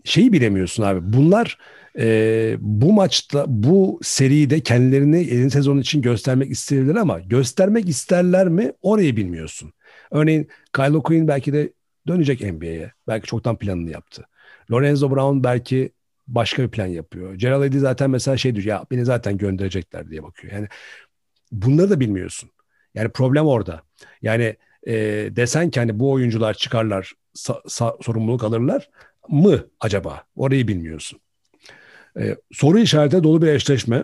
şeyi bilemiyorsun abi. Bunlar e, bu maçta bu seride kendilerini yeni sezon için göstermek isterler ama göstermek isterler mi orayı bilmiyorsun. Örneğin Kyle Quinn belki de dönecek NBA'ye. Belki çoktan planını yaptı. Lorenzo Brown belki başka bir plan yapıyor. Gerald Eddy zaten mesela şey diyor ya beni zaten gönderecekler diye bakıyor. Yani bunları da bilmiyorsun. Yani problem orada. Yani e, desen ki hani bu oyuncular çıkarlar sa- sa- sorumluluk alırlar mı acaba? Orayı bilmiyorsun. E, soru işareti dolu bir eşleşme.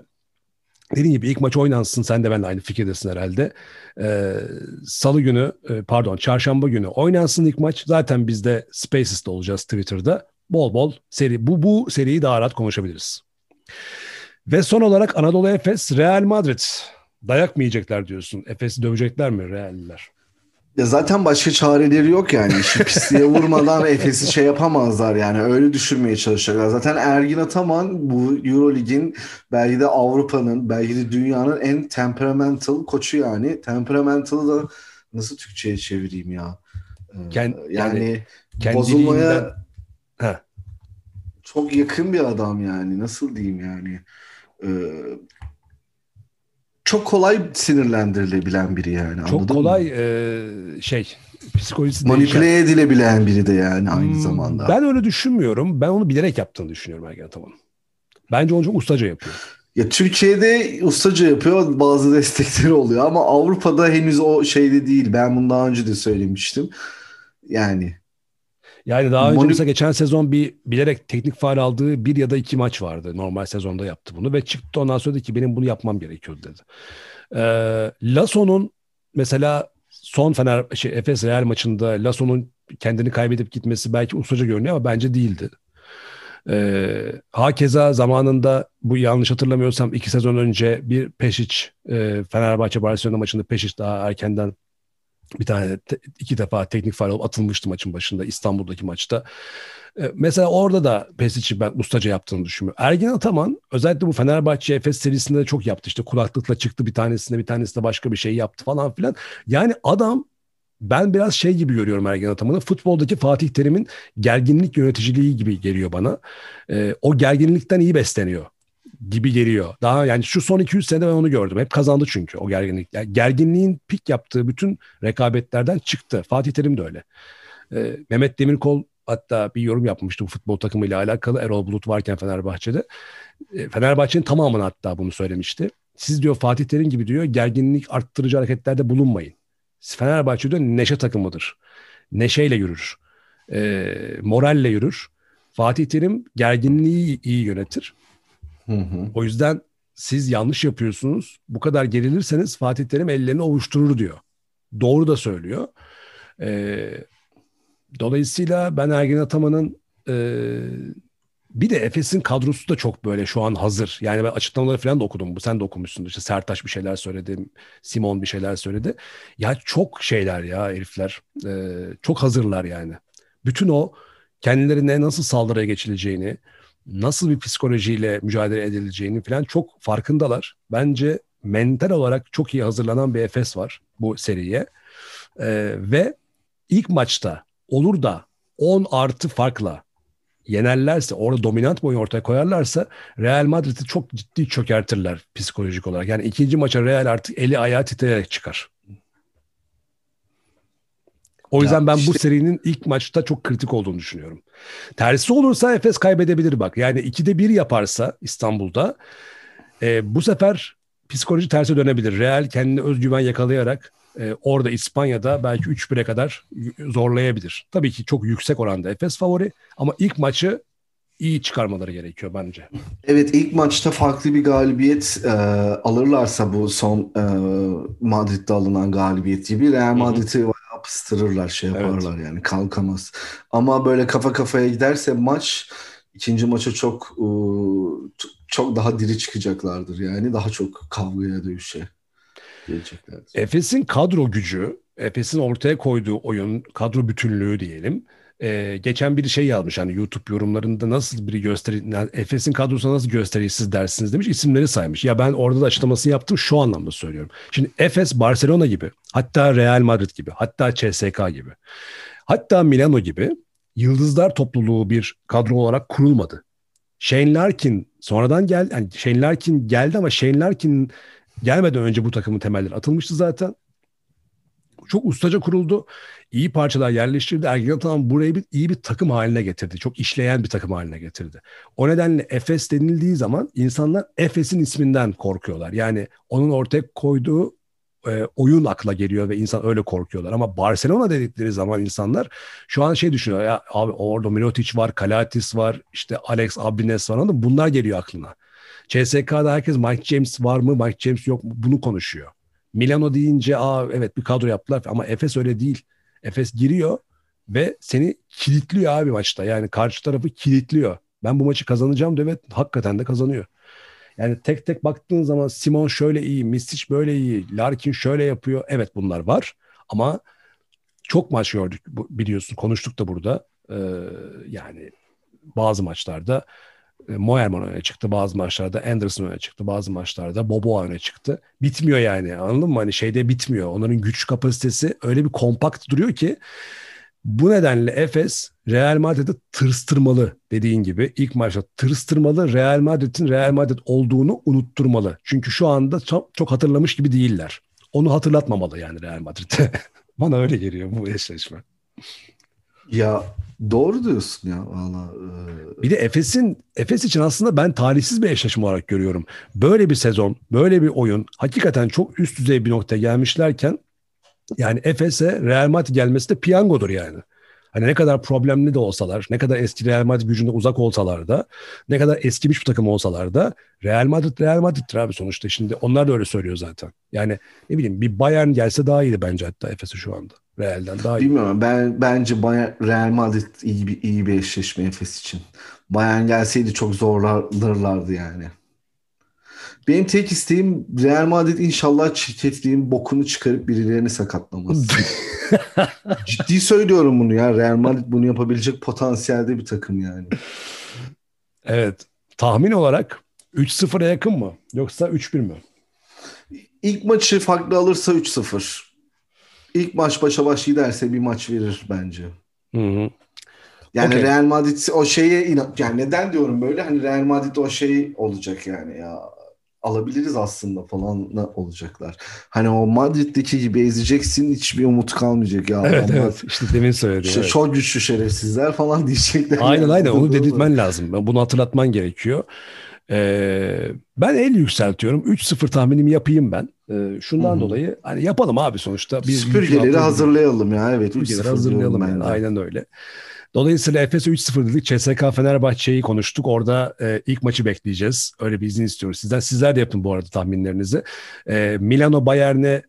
Dediğim gibi ilk maç oynansın. Sen de benimle aynı fikirdesin herhalde. Ee, Salı günü, e, pardon çarşamba günü oynansın ilk maç. Zaten biz de Spaces'te olacağız Twitter'da bol bol seri bu bu seriyi daha rahat konuşabiliriz. Ve son olarak Anadolu Efes Real Madrid Dayak mı yiyecekler diyorsun? Efes'i dövecekler mi Real'liler? Ya zaten başka çareleri yok yani. İşi pisliğe vurmadan (laughs) Efes'i şey yapamazlar yani. Öyle düşürmeye çalışacaklar. Zaten Ergin Ataman bu Eurolig'in belki de Avrupa'nın belki de dünyanın en temperamental koçu yani. Temperamental'ı da nasıl Türkçe'ye çevireyim ya? Ee, Kend, yani, yani bozulmaya Heh. çok yakın bir adam yani. Nasıl diyeyim yani? Ee, çok kolay sinirlendirilebilen biri yani. Çok kolay e, şey psikolojisi manipüle değişen. edilebilen biri de yani aynı hmm, zamanda. Ben öyle düşünmüyorum. Ben onu bilerek yaptığını düşünüyorum Ergen Ataman'ın. Bence onu çok ustaca yapıyor. Ya Türkiye'de ustaca yapıyor bazı (laughs) destekleri oluyor ama Avrupa'da henüz o şeyde değil. Ben bunu daha önce de söylemiştim. Yani yani daha önce Moni... mesela geçen sezon bir bilerek teknik faal aldığı bir ya da iki maç vardı. Normal sezonda yaptı bunu ve çıktı ondan sonra dedi ki benim bunu yapmam gerekiyor dedi. Ee, Lasso'nun mesela son Fener şey, Efes Real maçında Lasso'nun kendini kaybedip gitmesi belki ustaca görünüyor ama bence değildi. Ee, hakeza zamanında bu yanlış hatırlamıyorsam iki sezon önce bir Peşic e, Fenerbahçe Barcelona maçında Peşic daha erkenden bir tane iki defa teknik faal atılmıştı maçın başında İstanbul'daki maçta. Ee, mesela orada da Pesic'i ben ustaca yaptığını düşünüyorum. Ergin Ataman özellikle bu Fenerbahçe Efes serisinde de çok yaptı. İşte kulaklıkla çıktı bir tanesinde bir tanesinde başka bir şey yaptı falan filan. Yani adam ben biraz şey gibi görüyorum Ergen Ataman'ı. Futboldaki Fatih Terim'in gerginlik yöneticiliği gibi geliyor bana. Ee, o gerginlikten iyi besleniyor gibi geliyor. Daha yani şu son 200 senede ben onu gördüm. Hep kazandı çünkü o gerginlik. Yani gerginliğin pik yaptığı bütün rekabetlerden çıktı. Fatih Terim de öyle. Ee, Mehmet Demirkol hatta bir yorum yapmıştı bu futbol takımıyla alakalı Erol Bulut varken Fenerbahçe'de. Ee, Fenerbahçe'nin tamamını hatta bunu söylemişti. Siz diyor Fatih Terim gibi diyor gerginlik arttırıcı hareketlerde bulunmayın. Fenerbahçe diyor neşe takımıdır. Neşeyle yürür. E, moralle yürür. Fatih Terim gerginliği iyi yönetir. Hı hı. O yüzden siz yanlış yapıyorsunuz. Bu kadar gerilirseniz Fatih Terim ellerini ovuşturur diyor. Doğru da söylüyor. Ee, dolayısıyla ben Ergin Ataman'ın e, bir de Efes'in kadrosu da çok böyle şu an hazır. Yani ben açıklamaları falan da okudum. Sen de okumuşsun. İşte Sertaş bir şeyler söyledi. Simon bir şeyler söyledi. Ya çok şeyler ya herifler. Ee, çok hazırlar yani. Bütün o kendilerine nasıl saldırıya geçileceğini, nasıl bir psikolojiyle mücadele edileceğini falan çok farkındalar. Bence mental olarak çok iyi hazırlanan bir Efes var bu seriye. Ee, ve ilk maçta olur da 10 artı farkla yenerlerse, orada dominant boyu ortaya koyarlarsa Real Madrid'i çok ciddi çökertirler psikolojik olarak. Yani ikinci maça Real artık eli ayağı titreyerek çıkar. O yüzden ya ben işte... bu serinin ilk maçta çok kritik olduğunu düşünüyorum. Tersi olursa Efes kaybedebilir bak. Yani ikide bir yaparsa İstanbul'da e, bu sefer psikoloji terse dönebilir. Real kendini özgüven yakalayarak e, orada İspanya'da belki 3-1'e kadar zorlayabilir. Tabii ki çok yüksek oranda Efes favori ama ilk maçı iyi çıkarmaları gerekiyor bence. Evet ilk maçta farklı bir galibiyet e, alırlarsa bu son e, Madrid'de alınan galibiyet gibi Real Madrid'i pıstırırlar şey yaparlar evet. yani kalkamaz. Ama böyle kafa kafaya giderse maç ikinci maça çok e, çok daha diri çıkacaklardır yani daha çok kavgaya dövüşe geleceklerdir. Efes'in kadro gücü, Efes'in ortaya koyduğu oyun, kadro bütünlüğü diyelim ee, geçen bir şey yazmış hani YouTube yorumlarında nasıl bir gösteri, yani Efes'in kadrosu nasıl gösterisiz dersiniz demiş isimleri saymış. Ya ben orada da açıklamasını yaptım şu anlamda söylüyorum. Şimdi Efes Barcelona gibi hatta Real Madrid gibi hatta CSK gibi hatta Milano gibi yıldızlar topluluğu bir kadro olarak kurulmadı. Shane Larkin sonradan geldi. Yani Shane Larkin geldi ama Shane Larkin gelmeden önce bu takımın temelleri atılmıştı zaten çok ustaca kuruldu. İyi parçalar yerleştirdi. Ergin Ataman burayı bir, iyi bir takım haline getirdi. Çok işleyen bir takım haline getirdi. O nedenle Efes denildiği zaman insanlar Efes'in isminden korkuyorlar. Yani onun ortaya koyduğu e, oyun akla geliyor ve insan öyle korkuyorlar. Ama Barcelona dedikleri zaman insanlar şu an şey düşünüyor ya abi orada Mirotic var, Kalatis var, işte Alex Abrines var Bunlar geliyor aklına. CSK'da herkes Mike James var mı, Mike James yok mu bunu konuşuyor. Milano deyince aa evet bir kadro yaptılar ama Efes öyle değil. Efes giriyor ve seni kilitliyor abi maçta. Yani karşı tarafı kilitliyor. Ben bu maçı kazanacağım diyor ve hakikaten de kazanıyor. Yani tek tek baktığın zaman Simon şöyle iyi, Mistic böyle iyi, Larkin şöyle yapıyor. Evet bunlar var ama çok maç gördük biliyorsun konuştuk da burada. Ee, yani bazı maçlarda Moerman öne çıktı. Bazı maçlarda Anderson öne çıktı. Bazı maçlarda Bobo öne çıktı. Bitmiyor yani anladın mı? Hani şeyde bitmiyor. Onların güç kapasitesi öyle bir kompakt duruyor ki bu nedenle Efes Real Madrid'i tırstırmalı dediğin gibi ilk maçta tırstırmalı Real Madrid'in Real Madrid olduğunu unutturmalı. Çünkü şu anda çok, çok hatırlamış gibi değiller. Onu hatırlatmamalı yani Real Madrid'e. (laughs) Bana öyle geliyor bu eşleşme. Ya doğru diyorsun ya valla. E... Bir de Efes'in Efes için aslında ben talihsiz bir eşleşme olarak görüyorum. Böyle bir sezon, böyle bir oyun hakikaten çok üst düzey bir noktaya gelmişlerken yani Efes'e Real Madrid gelmesi de piyangodur yani. Hani ne kadar problemli de olsalar, ne kadar eski Real Madrid gücünde uzak olsalar da, ne kadar eskimiş bir takım olsalar da Real Madrid Real Madrid'tir abi sonuçta. Şimdi onlar da öyle söylüyor zaten. Yani ne bileyim bir Bayern gelse daha iyiydi bence hatta Efes'e şu anda. Real'den daha iyi. Bilmiyorum ben bence Bayern, Real Madrid iyi bir, iyi bir eşleşme Efes için. Bayern gelseydi çok zorlarlardı yani. Benim tek isteğim Real Madrid inşallah çirkefliğin bokunu çıkarıp birilerini sakatlamaz. (laughs) Ciddi söylüyorum bunu ya. Real Madrid bunu yapabilecek potansiyelde bir takım yani. Evet. Tahmin olarak 3-0'a yakın mı? Yoksa 3-1 mi? İlk maçı farklı alırsa 3-0. İlk maç başa baş giderse bir maç verir bence. Hı hı. Yani okay. Real Madrid o şeye inat yani neden diyorum böyle hani Real Madrid o şey olacak yani ya alabiliriz aslında falan olacaklar. Hani o Madrid'deki gibi ezeceksin hiçbir umut kalmayacak ya. Evet Onlar, evet işte demin söyledim. Işte evet. Çok güçlü şerefsizler falan (laughs) diyecekler. Aynen yani. aynen onu dedirtmen lazım. Bunu hatırlatman gerekiyor. Ee, ben el yükseltiyorum. 3-0 tahminimi yapayım ben. Ee, şundan Hı-hı. dolayı hani yapalım abi sonuçta. Bir Süpürgeleri hazırlayalım ya. Evet Süpürgeleri hazırlayalım yani. Aynen öyle. Dolayısıyla Efes 3-0 dedik. CSK Fenerbahçe'yi konuştuk. Orada e, ilk maçı bekleyeceğiz. Öyle bir izin istiyoruz sizden. Sizler de yapın bu arada tahminlerinizi. E, Milano Bayern'e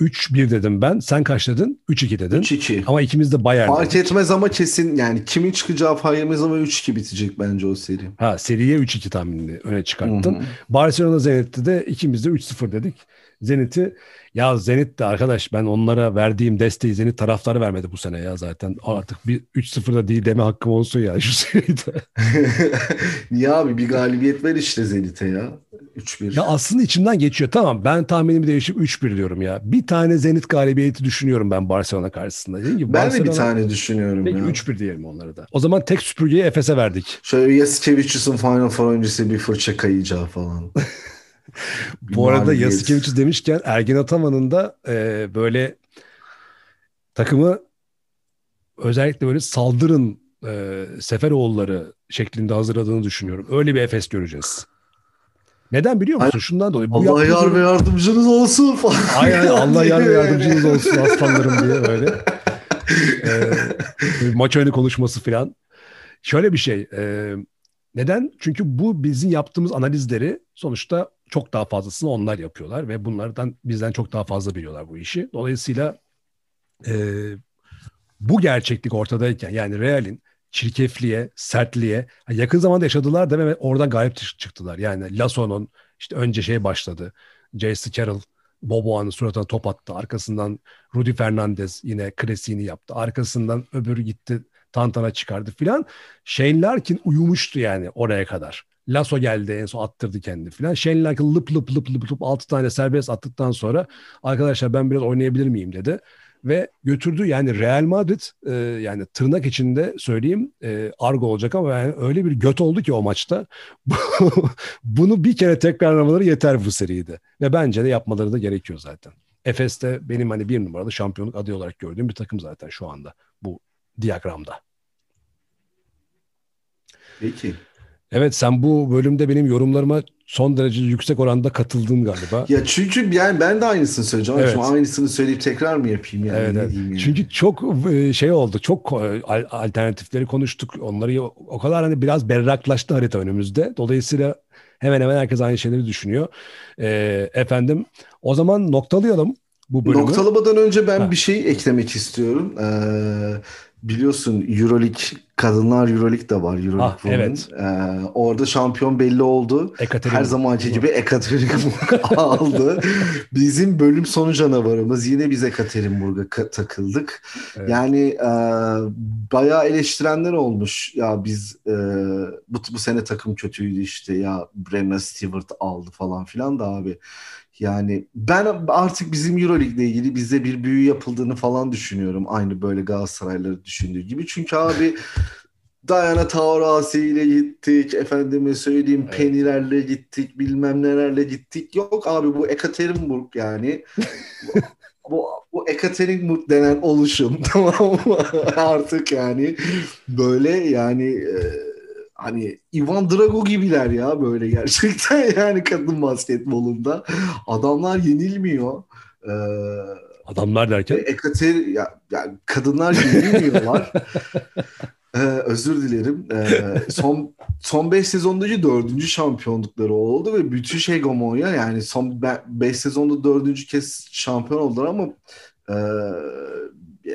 3-1 dedim ben. Sen kaç dedin? 3-2 dedin. 3-2. Ama ikimiz de Bayern Fark dedik. etmez ama kesin yani kimin çıkacağı fark etmez ama 3-2 bitecek bence o seri. Ha seriye 3-2 tahminini öne çıkarttın. Hı-hı. Barcelona Zenit'te de ikimiz de 3-0 dedik. Zenit'i ya Zenit de arkadaş ben onlara verdiğim desteği Zenit taraftarı vermedi bu sene ya zaten. Artık bir 3-0'da değil deme hakkım olsun ya şu (laughs) seride. (laughs) Niye abi bir galibiyet ver işte Zenit'e ya. 3-1. Ya aslında içimden geçiyor. Tamam ben tahminimi değişip 3-1 diyorum ya. Bir tane Zenit galibiyeti düşünüyorum ben Barcelona karşısında. Gibi ben Barcelona... de bir tane düşünüyorum Peki ya. 3-1 diyelim onları da. O zaman tek süpürgeyi Efes'e verdik. Şöyle Yasikevicius'un Final Four öncesi bir fırça kayacağı falan. (laughs) Bu arada Yasikevicius demişken Ergin Ataman'ın da e, böyle takımı özellikle böyle saldırın e, Seferoğulları şeklinde hazırladığını düşünüyorum. Öyle bir Efes göreceğiz. Neden biliyor musun? Şundan dolayı. Bu Allah yar ve yardımcınız olsun falan. (laughs) Aynen Allah yar ve yardımcınız olsun aslanlarım diye böyle. (laughs) ee, maç önü konuşması falan. Şöyle bir şey. E, neden? Çünkü bu bizim yaptığımız analizleri sonuçta çok daha fazlasını onlar yapıyorlar ve bunlardan bizden çok daha fazla biliyorlar bu işi. Dolayısıyla e, bu gerçeklik ortadayken yani Real'in çirkefliğe, sertliğe yakın zamanda yaşadılar da ve oradan galip çıktılar. Yani Lasso'nun işte önce şey başladı. J.C. Carroll Boboa'nın suratına top attı. Arkasından Rudy Fernandez yine klasiğini yaptı. Arkasından öbürü gitti tantana çıkardı filan. Shane Larkin uyumuştu yani oraya kadar. Lasso geldi en son attırdı kendi filan. Shane Larkin lıp lıp lıp lıp lıp 6 tane serbest attıktan sonra arkadaşlar ben biraz oynayabilir miyim dedi. Ve götürdü yani Real Madrid e, yani tırnak içinde söyleyeyim e, argo olacak ama yani öyle bir göt oldu ki o maçta. (laughs) Bunu bir kere tekrarlamaları yeter bu seride. Ve bence de yapmaları da gerekiyor zaten. Efes'te benim hani bir numaralı şampiyonluk adayı olarak gördüğüm bir takım zaten şu anda bu diyagramda. Peki. Evet sen bu bölümde benim yorumlarıma son derece yüksek oranda katıldın galiba. Ya çünkü yani ben de aynısını söyleyeceğim. Evet. Şimdi aynısını söyleyip tekrar mı yapayım yani? Evet, evet. Yani? Çünkü çok e, şey oldu. Çok e, alternatifleri konuştuk. Onları o kadar hani biraz berraklaştı harita önümüzde. Dolayısıyla hemen hemen herkes aynı şeyleri düşünüyor. Ee, efendim o zaman noktalayalım bu bölümü. Noktalamadan önce ben ha. bir şey eklemek istiyorum. Ee, biliyorsun Euroleague Kadınlar Euroleague de var. Euroleague Ah, Women. evet. Ee, orada şampiyon belli oldu. Ekaterinburg. Her zamanki gibi Ekaterinburg (laughs) aldı. Bizim bölüm sonu canavarımız yine biz Ekaterinburg'a ka- takıldık. Evet. Yani e, bayağı eleştirenler olmuş. Ya biz e, bu, bu sene takım kötüydü işte ya Brenna Stewart aldı falan filan da abi. Yani ben artık bizim Euroleague ile ilgili bizde bir büyü yapıldığını falan düşünüyorum. Aynı böyle Galatasaraylıları düşündüğü gibi. Çünkü abi (laughs) Diana Taurasi ile gittik. Efendime söyleyeyim Evet. Penny'lerle gittik. Bilmem nelerle gittik. Yok abi bu Ekaterinburg yani. (laughs) bu, bu Ekaterinburg denen oluşum (laughs) tamam mı? Artık yani böyle yani e, hani Ivan Drago gibiler ya böyle gerçekten (laughs) yani kadın basketbolunda. Adamlar yenilmiyor. Ee, Adamlar derken Ekater ya, yani kadınlar yenilmiyorlar. (laughs) Ee, özür dilerim. Ee, son son 5 sezondaki dördüncü şampiyonlukları oldu ve bütün şey hegemonya yani son 5 sezonda dördüncü kez şampiyon oldular ama e,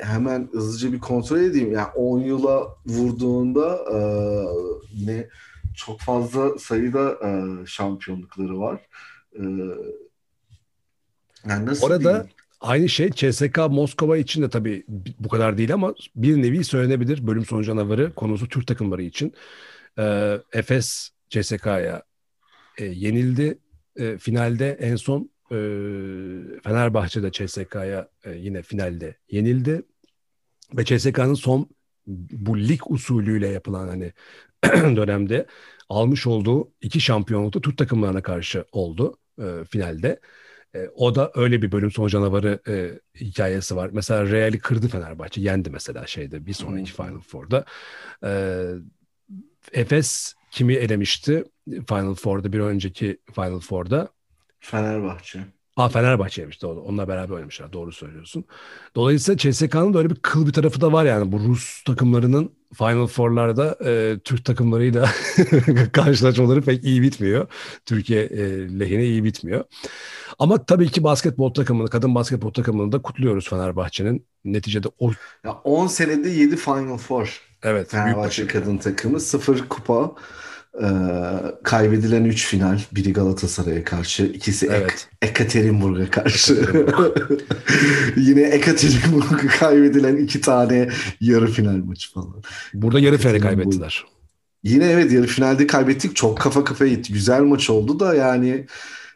hemen hızlıca bir kontrol edeyim. Yani 10 yıla vurduğunda e, yine çok fazla sayıda e, şampiyonlukları var. E, yani nasıl Orada diyeyim? aynı şey CSK Moskova için de tabii bu kadar değil ama bir nevi söylenebilir. Bölüm sonu canavarı konusu Türk takımları için. Ee, Efes CSK'ya e, yenildi. E, finalde en son e, Fenerbahçe'de CSK'ya e, yine finalde yenildi. Ve CSK'nın son bu lig usulüyle yapılan hani (clears throat) dönemde almış olduğu iki şampiyonlukta Türk takımlarına karşı oldu e, finalde. E, o da öyle bir bölüm sonu canavarı e, hikayesi var. Mesela Real'i kırdı Fenerbahçe. Yendi mesela şeyde bir sonraki Hmm. Final Four'da. E, Efes kimi elemişti Final Four'da bir önceki Final Four'da? Fenerbahçe. Aa Fenerbahçe'ymiş doğru. Onunla beraber oynamışlar. Doğru söylüyorsun. Dolayısıyla CSK'nın da öyle bir kıl bir tarafı da var yani. Bu Rus takımlarının Final Four'larda e, Türk takımlarıyla (laughs) karşılaşmaları pek iyi bitmiyor. Türkiye e, lehine iyi bitmiyor. Ama tabii ki basketbol takımını, kadın basketbol takımını da kutluyoruz Fenerbahçe'nin. Neticede o Ya 10 senede 7 Final Four. evet Fenerbahçe kadın takımı 0 kupa. Ee, kaybedilen 3 final. Biri Galatasaray'a karşı, ikisi Ek- Evet. Ekaterinburg'a karşı. (laughs) Yine Ekaterinburg'a kaybedilen iki tane yarı final maçı falan. Burada yarı finali kaybettiler. Yine evet yarı finalde kaybettik. Çok kafa kafaya gitti. Güzel maç oldu da yani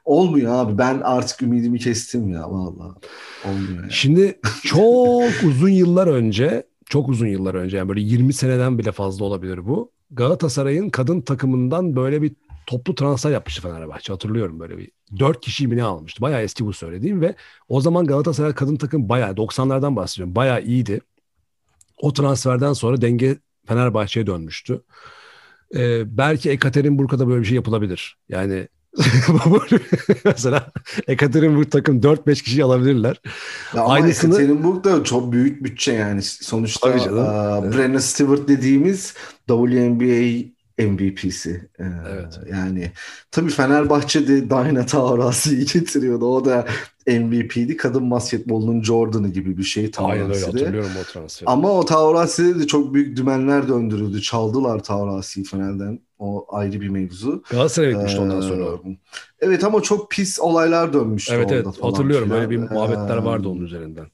olmuyor abi. Ben artık ümidimi kestim ya vallahi. Olmuyor yani. Şimdi çok uzun yıllar önce, çok uzun yıllar önce yani böyle 20 seneden bile fazla olabilir bu. Galatasaray'ın kadın takımından böyle bir toplu transfer yapmıştı Fenerbahçe. Hatırlıyorum böyle bir. Dört kişiyi mi ne almıştı? Bayağı eski bu söylediğim ve o zaman Galatasaray kadın takım bayağı 90'lardan bahsediyorum. Bayağı iyiydi. O transferden sonra denge Fenerbahçe'ye dönmüştü. Ee, belki Ekaterinburg'a da böyle bir şey yapılabilir. Yani (laughs) (laughs) mesela Ekaterinburg takım 4-5 kişi alabilirler. Ya ama Aynısını- Ekaterinburg da çok büyük bütçe yani. Sonuçta Tabii canım. e, Evet. Brenna Stewart dediğimiz WNBA MVP'si. E, Evet. Yani tabii Fenerbahçe'de Diana Taurasi'yi (laughs) getiriyordu. O da MVP'di. Kadın basketbolunun Jordan'ı gibi bir şey Aynen öyle Taurasi'de. hatırlıyorum o transferi. Ama o Taurasi'de de çok büyük dümenler döndürüldü. Çaldılar Taurasi'yi Fener'den. O ayrı bir mevzu. Galatasaray'a gitmişti ondan Ee, sonra. o. Evet ama çok pis olaylar dönmüştü Evet evet falan hatırlıyorum filan. öyle bir muhabbetler Ee, vardı onun üzerinden.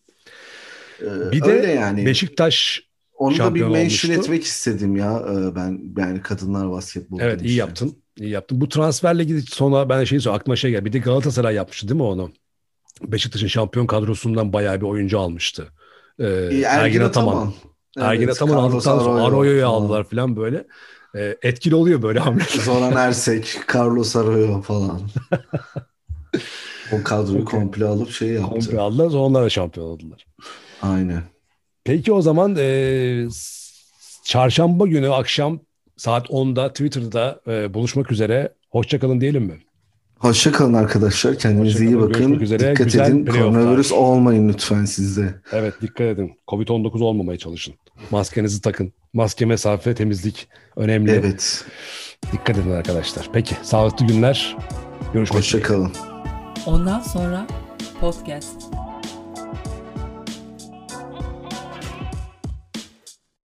Ee, Bir de yani. Beşiktaş Onu da bir mention olmuştu. etmek istedim ya ee, ben yani kadınlar basketbolu evet iyi demişken. yaptın. iyi yaptın. Bu transferle ilgili sonra ben şeyi söyleyeyim aklıma şey geldi. Bir de Galatasaray yapmıştı değil mi onu? Beşiktaş'ın şampiyon kadrosundan bayağı bir oyuncu almıştı. Ee, Ee, Ergin Ataman. Ergin Evet, Ataman Carlos aldıktan sonra Arroyo Arroyo'yu aldılar falan böyle. Ee, etkili oluyor böyle hamleler. (laughs) Zoran Ersek, Carlos Arroyo falan. (laughs) o kadroyu Okey. komple alıp şey yaptı. Komple aldılar sonra onlar da şampiyon oldular. Aynen. Peki o zaman e, çarşamba günü akşam saat 10'da Twitter'da e, buluşmak üzere. Hoşçakalın diyelim mi? Hoşça kalın arkadaşlar. Kendinize Hoşça iyi kalın, bakın. Dikkat Güzel edin. Koronavirüs olmayın lütfen sizde. Evet dikkat edin. Covid-19 olmamaya çalışın. Maskenizi takın. Maske, mesafe, temizlik önemli. Evet. Dikkat edin arkadaşlar. Peki sağlıklı günler. Görüşmek üzere. Hoşça kalın. Ondan sonra podcast.